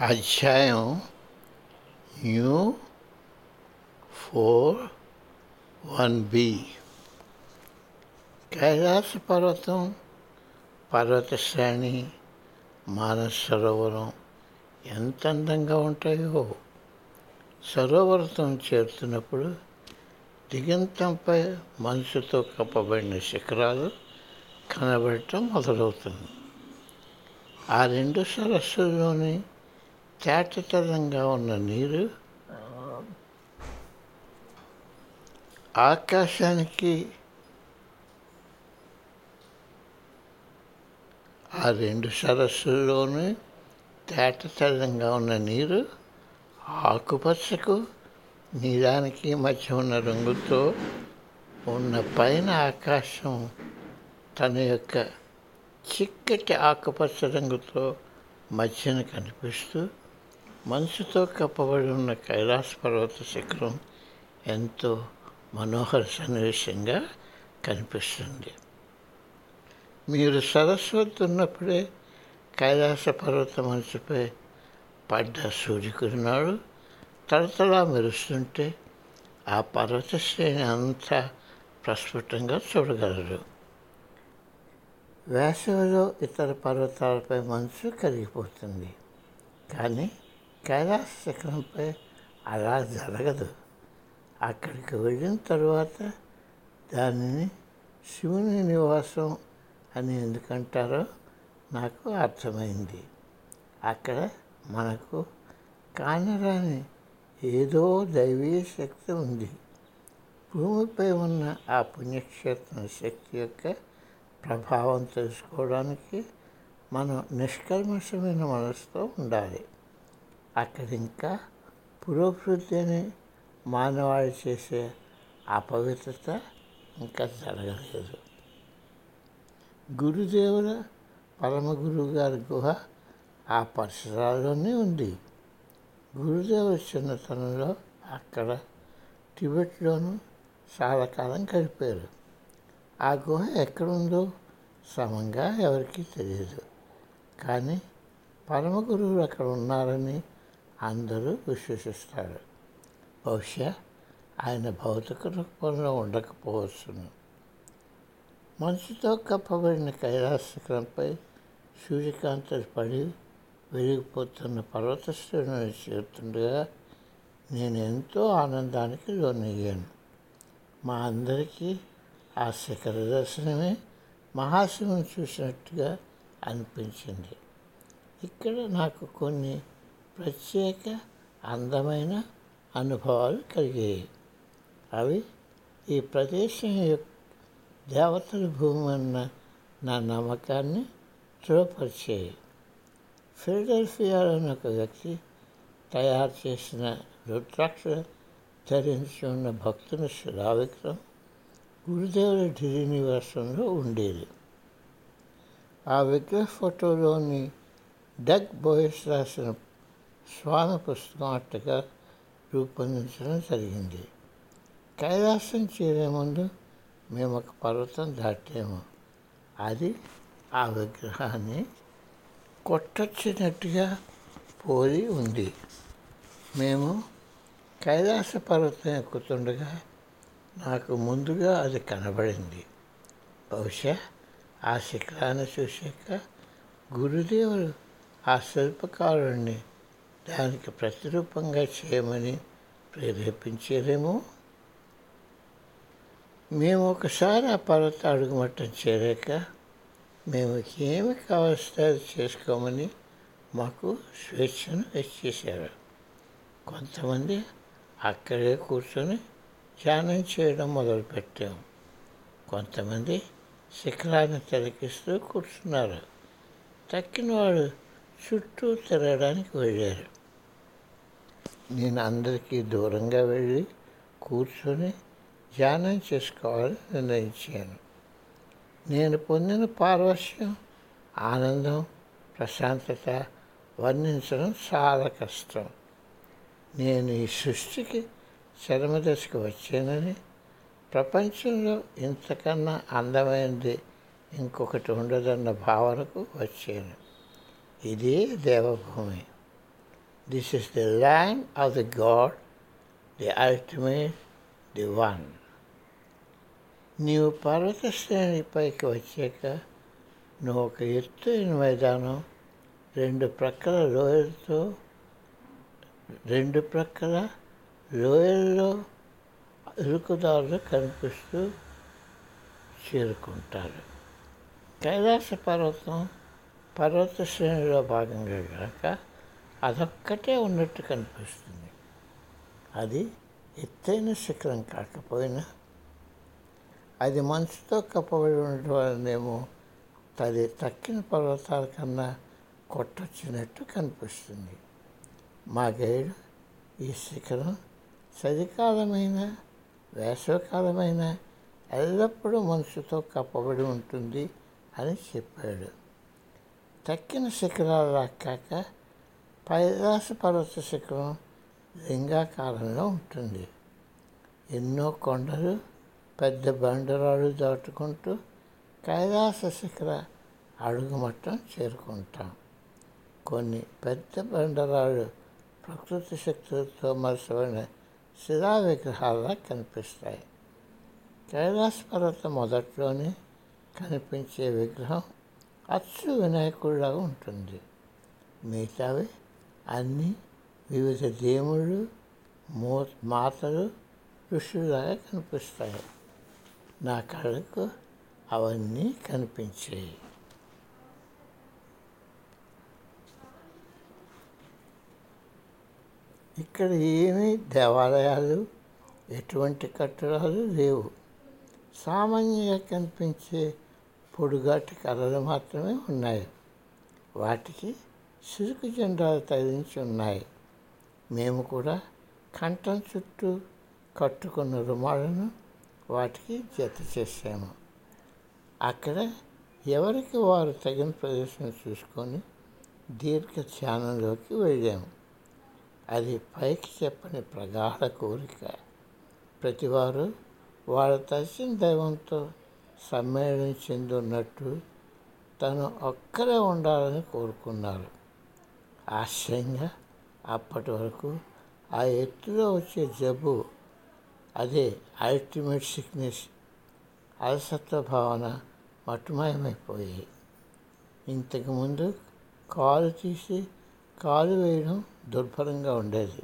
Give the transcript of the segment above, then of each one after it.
అధ్యాయం new four one B. Kailasa పర్వతం పర్వత శ్రేణి మానస సరోవరం ఎంత అందంగా ఉంటాయో. సరోవరతం చేరుతున్నప్పుడు దిగంతంపై మనసుతో కప్పబడిన శిఖరాలు కనబడటం మొదలవుతుంది. ఆ రెండు సరస్సులోని తేటతెల్లంగా ఉన్న నీరు ఆకాశానికి ఆ రెండు సరస్సుల్లోనూ తేటతరంగా ఉన్న నీరు ఆకుపచ్చకు నీలానికి మధ్య ఉన్న రంగుతో ఉన్న పైన ఆకాశం తన యొక్క చిక్కటి ఆకుపచ్చ రంగుతో మధ్యన కనిపిస్తూ మనసుతో కప్పబడి ఉన్న కైలాస పర్వత శిఖరం ఎంతో మనోహర సన్నివేశంగా కనిపిస్తుంది. మీరు సరస్సు వద్ద ఉన్నప్పుడే కైలాస పర్వత మనసుపై పడ్డ సూర్యకుడినాడు తలతలా మెరుస్తుంటే ఆ పర్వత శ్రేణి అంతా ప్రస్ఫుటంగా చూడగలరు. వేసవిలో ఇతర పర్వతాలపై మనసు కరిగిపోతుంది. కానీ కైలాస శిఖరంపై అలా జరగదు. అక్కడికి వెళ్ళిన తర్వాత దానిని శివుని నివాసం అని ఎందుకంటారో నాకు అర్థమైంది. అక్కడ మనకు కానరాని ఏదో దైవీయ శక్తి ఉంది. భూమిపై ఉన్న ఆ పుణ్యక్షేత్రం శక్తి యొక్క ప్రభావం తెలుసుకోవడానికి మనం నిష్కల్మషమైన మనసుతో ఉండాలి. అక్కడ ఇంకా పురోభివృద్ధి అని మానవాళి చేసే అపవిత్రత ఇంకా జరగలేదు. గురుదేవుల పరమగురువు గారి గుహ ఆ పరిసరాల్లోనే ఉంది. గురుదేవుల చిన్నతనంలో అక్కడ టిబెట్లోనూ చాలా కాలం గడిపారు. ఆ గుహ ఎక్కడుందో సమంగా ఎవరికీ తెలియదు. కానీ పరమగురువులు అక్కడ ఉన్నారని అందరూ విశ్వసిస్తారు. బహుశా ఆయన భౌతిక రూపంలో ఉండకపోవచ్చును. మంచుతో కప్పబడిన కైలాస శిఖరంపై పడి వెలిగిపోతున్న పర్వత శ్రేణుని చేరుతుండగా నేను ఎంతో ఆనందానికి లోనయ్యాను. మా అందరికీ ఆ శిఖర దర్శనమే మహాశివుని చూసినట్టుగా అనిపించింది. ఇక్కడ నాకు కొన్ని ప్రత్యేక అందమైన అనుభవాలు కలిగాయి. అవి ఈ ప్రదేశం యొక్క దేవతల భూమి అన్న నా నమ్మకాన్ని దృఢపరిచాయి ఫిలడెల్ఫియాలోని ఒక వ్యక్తి తయారు చేసిన రుద్రాక్ష ధరించి ఉన్న భక్తుని శిలావిక్రం గురుదేవుల ఢిల్లీ నివాసంలో ఉండేది. ఆ విగ్రహ ఫోటోలోని డగ్ బోయస్ రాసిన స్వామి పుస్తకం అట్టగా రూపొందించడం జరిగింది. కైలాసం చేరే ముందు మేము ఒక పర్వతం దాటాము. అది ఆ విగ్రహాన్ని కొట్టొచ్చినట్టుగా పోలి ఉంది. మేము కైలాస పర్వతం ఎక్కుతుండగా నాకు ముందుగా అది కనబడింది. బహుశా ఆ శిఖరాన్ని చూశాక గురుదేవుడు ఆ శిల్పకారుణ్ణి దానికి ప్రతిరూపంగా చేయమని ప్రేరేపించారేమో మేము ఒకసారి ఆ పర్వత అడుగుమట్టం చేరాక మేము ఏమి కావలస్తే చేసుకోమని మాకు స్వేచ్ఛను ఇచ్చేశారు కొంతమంది అక్కడే కూర్చొని ధ్యానం చేయడం మొదలుపెట్టాము కొంతమంది శిఖరాన్ని తిలకిస్తూ కూర్చున్నారు. తక్కిన వాడు చుట్టూ తిరగడానికి వెళ్ళారు. నేను అందరికీ దూరంగా వెళ్ళి కూర్చొని ధ్యానం చేసుకోవాలని నిర్ణయించాను. నేను పొందిన పారవశ్యం ఆనందం ప్రశాంతత వర్ణించడం చాలా కష్టం. నేను ఈ సృష్టికి చరమదశకు వచ్చానని ప్రపంచంలో ఇంతకన్నా అందమైనది ఇంకొకటి ఉండదన్న భావనకు వచ్చాను. ఇదే దేవభూమి. This is the land of the god the ultimate the one నీవు పర్వత శ్రేణి పైకి వచ్చాక నువ్వు ఒక ఎత్తైన మైదానం రెండు ప్రక్కల లోయలతో రెండు ప్రక్కల లోయల్లో ఇరుకుదారులు కనిపిస్తూ చేరుకుంటారు కైలాస పర్వతం పర్వత శ్రేణిలో భాగంగా కాక అదొక్కటే ఉన్నట్టు కనిపిస్తుంది. అది ఎత్తైన శిఖరం కాకపోయినా అది మంచుతో కప్పబడి ఉండటం వలనేమో తది తక్కిన పర్వతాల కన్నా కొట్టొచ్చినట్టు కనిపిస్తుంది. మా గైడు ఈ శిఖరం చలికాలమైన వేసవికాలమైన ఎల్లప్పుడూ మనసుతో కప్పబడి ఉంటుంది అని చెప్పాడు. తక్కిన శిఖరాలు కాక పైలాస పర్వత శిఖరం లింగాకారంలో ఉంటుంది. ఎన్నో కొండలు పెద్ద బండరాళ్ళు దాటుకుంటూ కైలాస శిఖర అడుగుమట్టం చేరుకుంటాం. కొన్ని పెద్ద బండరాళ్ళు ప్రకృతి శక్తులతో మలసబడిన శిలా విగ్రహాల్లా కనిపిస్తాయి. కైలాస పర్వతం మొదట్లోనే కనిపించే విగ్రహం అచ్చు వినాయకుడిలాగా ఉంటుంది. మిగతావి అన్నీ వివిధ దేవుళ్ళు మూ మాతలు ఋషులుగా కనిపిస్తాయి. నా కళ్ళకు అవన్నీ కనిపించాయి. ఇక్కడ ఏమీ దేవాలయాలు ఎటువంటి కట్టడాలు లేవు. సామాన్యంగా కనిపించే పొడుగాటి కళలు మాత్రమే ఉన్నాయి. వాటికి సిరుకు జెండాలు తగిలించి ఉన్నాయి. మేము కూడా కంఠం చుట్టూ కట్టుకున్న రుమాలను వాటికి జత చేసాము అక్కడ ఎవరికి వారు తగిన ప్రదేశం చూసుకొని దీర్ఘ ధ్యానంలోకి వెళ్ళాము. అది పైకి చెప్పని ప్రగాఢ కోరిక. ప్రతివారు వాళ్ళ తలసిన దైవంతో సమ్మేళనం చెందున్నట్టు తను ఒక్కరే ఉండాలని కోరుకున్నారు. ఆశ్చర్యంగా అప్పటి వరకు ఆ ఎత్తులో వచ్చే జబ్బు అదే అల్టిమేట్ సిక్నెస్ అలసత్వ భావన మట్టుమాయమైపోయాయి ఇంతకుముందు కాలు తీసి కాలు వేయడం దుర్భరంగా ఉండేది.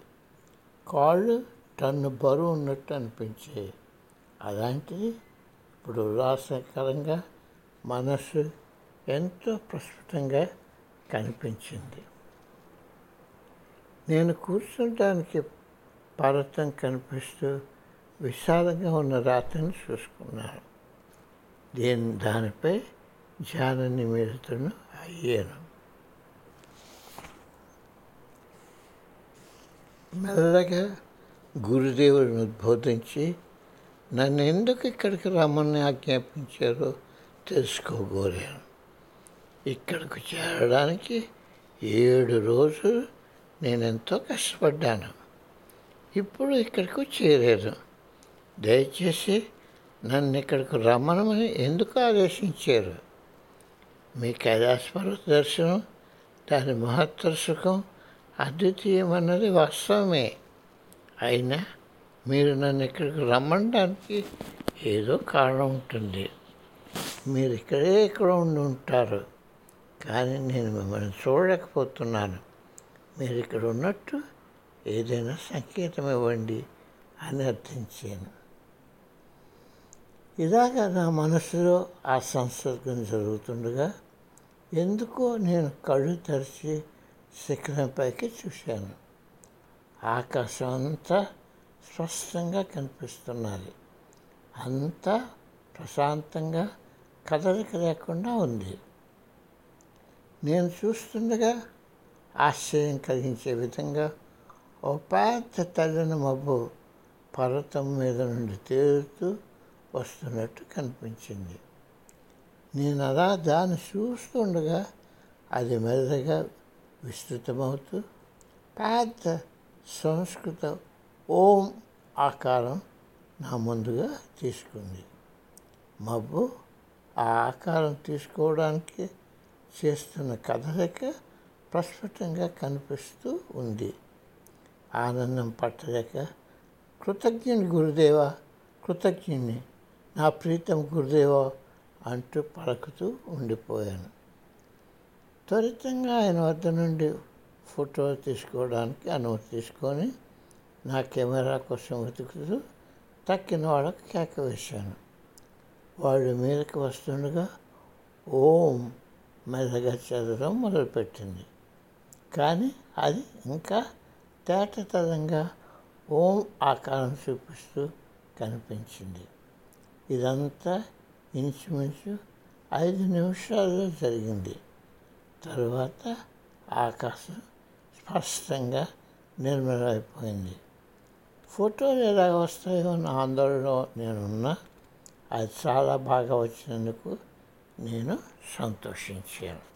కాళ్ళు టన్ను బరువు ఉన్నట్టు అనిపించేవి అలాంటిది ఇప్పుడు ఉల్లాసకరంగా మనస్సు ఎంతో ప్రస్ఫుటంగా కనిపించింది. నేను కూర్చుంటానికి పర్వతం కనిపిస్తూ విశాలంగా ఉన్న రాత్రిని చూసుకున్నాను. దీని దానిపై ధ్యాన నిమిత్తను అయ్యాను. మెల్లగా గురుదేవుడిని ఉద్బోధించి నన్ను ఎందుకు ఇక్కడికి రమ్మని ఆజ్ఞాపించారో తెలుసుకోగోరాను ఇక్కడికి చేరడానికి ఏడు రోజులు నేను ఎంతో కష్టపడ్డాను. ఇప్పుడు ఇక్కడికి చేరాను దయచేసి నన్ను ఇక్కడికి రమ్మనమని ఎందుకు ఆదేశించారు? మీ కైలాసపర్వత దర్శనం దాని మహత్తర సుఖం అద్వితీయమన్నది వాస్తవమే. అయినా మీరు నన్ను ఇక్కడికి రమ్మడానికి ఏదో కారణం ఉంటుంది. మీరు ఇక్కడే ఇక్కడ ఉండి ఉంటారు. కానీ నేను మిమ్మల్ని చూడలేకపోతున్నాను. మీరు ఇక్కడ ఉన్నట్టు ఏదైనా సంకేతం ఇవ్వండి అని అర్థించాను ఇలాగ నా మనసులో ఆ సంసర్గం జరుగుతుండగా ఎందుకో నేను కళ్ళు తెరిచి శిఖరంపైకి చూశాను. ఆకాశం అంతా స్పష్టంగా కనిపిస్తున్నది. అంతా ప్రశాంతంగా కదలిక లేకుండా ఉంది. నేను చూస్తుండగా ఆశ్చర్యం కలిగించే విధంగా ఓ పెద్ద తెల్లని మబ్బు పర్వతం మీద నుండి తేలుతూ వస్తున్నట్టు కనిపించింది. నేను అలా దాన్ని చూస్తుండగా అది మెల్లగా విస్తృతమవుతూ పెద్ద సంస్కృత ఓం ఆకారం నా ముందుగా తీసుకుంది. మబ్బు ఆ ఆకారం తీసుకోవడానికి చేస్తున్న కదలిక ప్రస్ఫుటంగా కనిపిస్తూ ఉంది. ఆనందం పట్టలేక కృతజ్ఞుని గురుదేవ కృతజ్ఞుని నా ప్రీతం గురుదేవా అంటూ పలుకుతూ ఉండిపోయాను. త్వరితంగా ఆయన వద్ద నుండి ఫోటో తీసుకోవడానికి అనుమతి తీసుకొని నా కెమెరా కోసం వెతుకుతూ తక్కిన వాళ్ళకు కేక వేశాను. వాళ్ళు మీదకి వస్తుండగా ఓం మెల్లగా చదవడం మొదలుపెట్టింది. కానీ అది ఇంకా తేటతరంగా ఓం ఆకారం చూపిస్తూ కనిపించింది. ఇదంతా ఇంచుమించు ఐదు నిమిషాల్లో జరిగింది. తరువాత ఆకాశం స్పష్టంగా నిర్మలమైపోయింది. ఫోటోలు ఎలా వస్తాయో అన్న ఆందోళన నేనున్నా. అది చాలా బాగా వచ్చినందుకు నేను సంతోషించాను.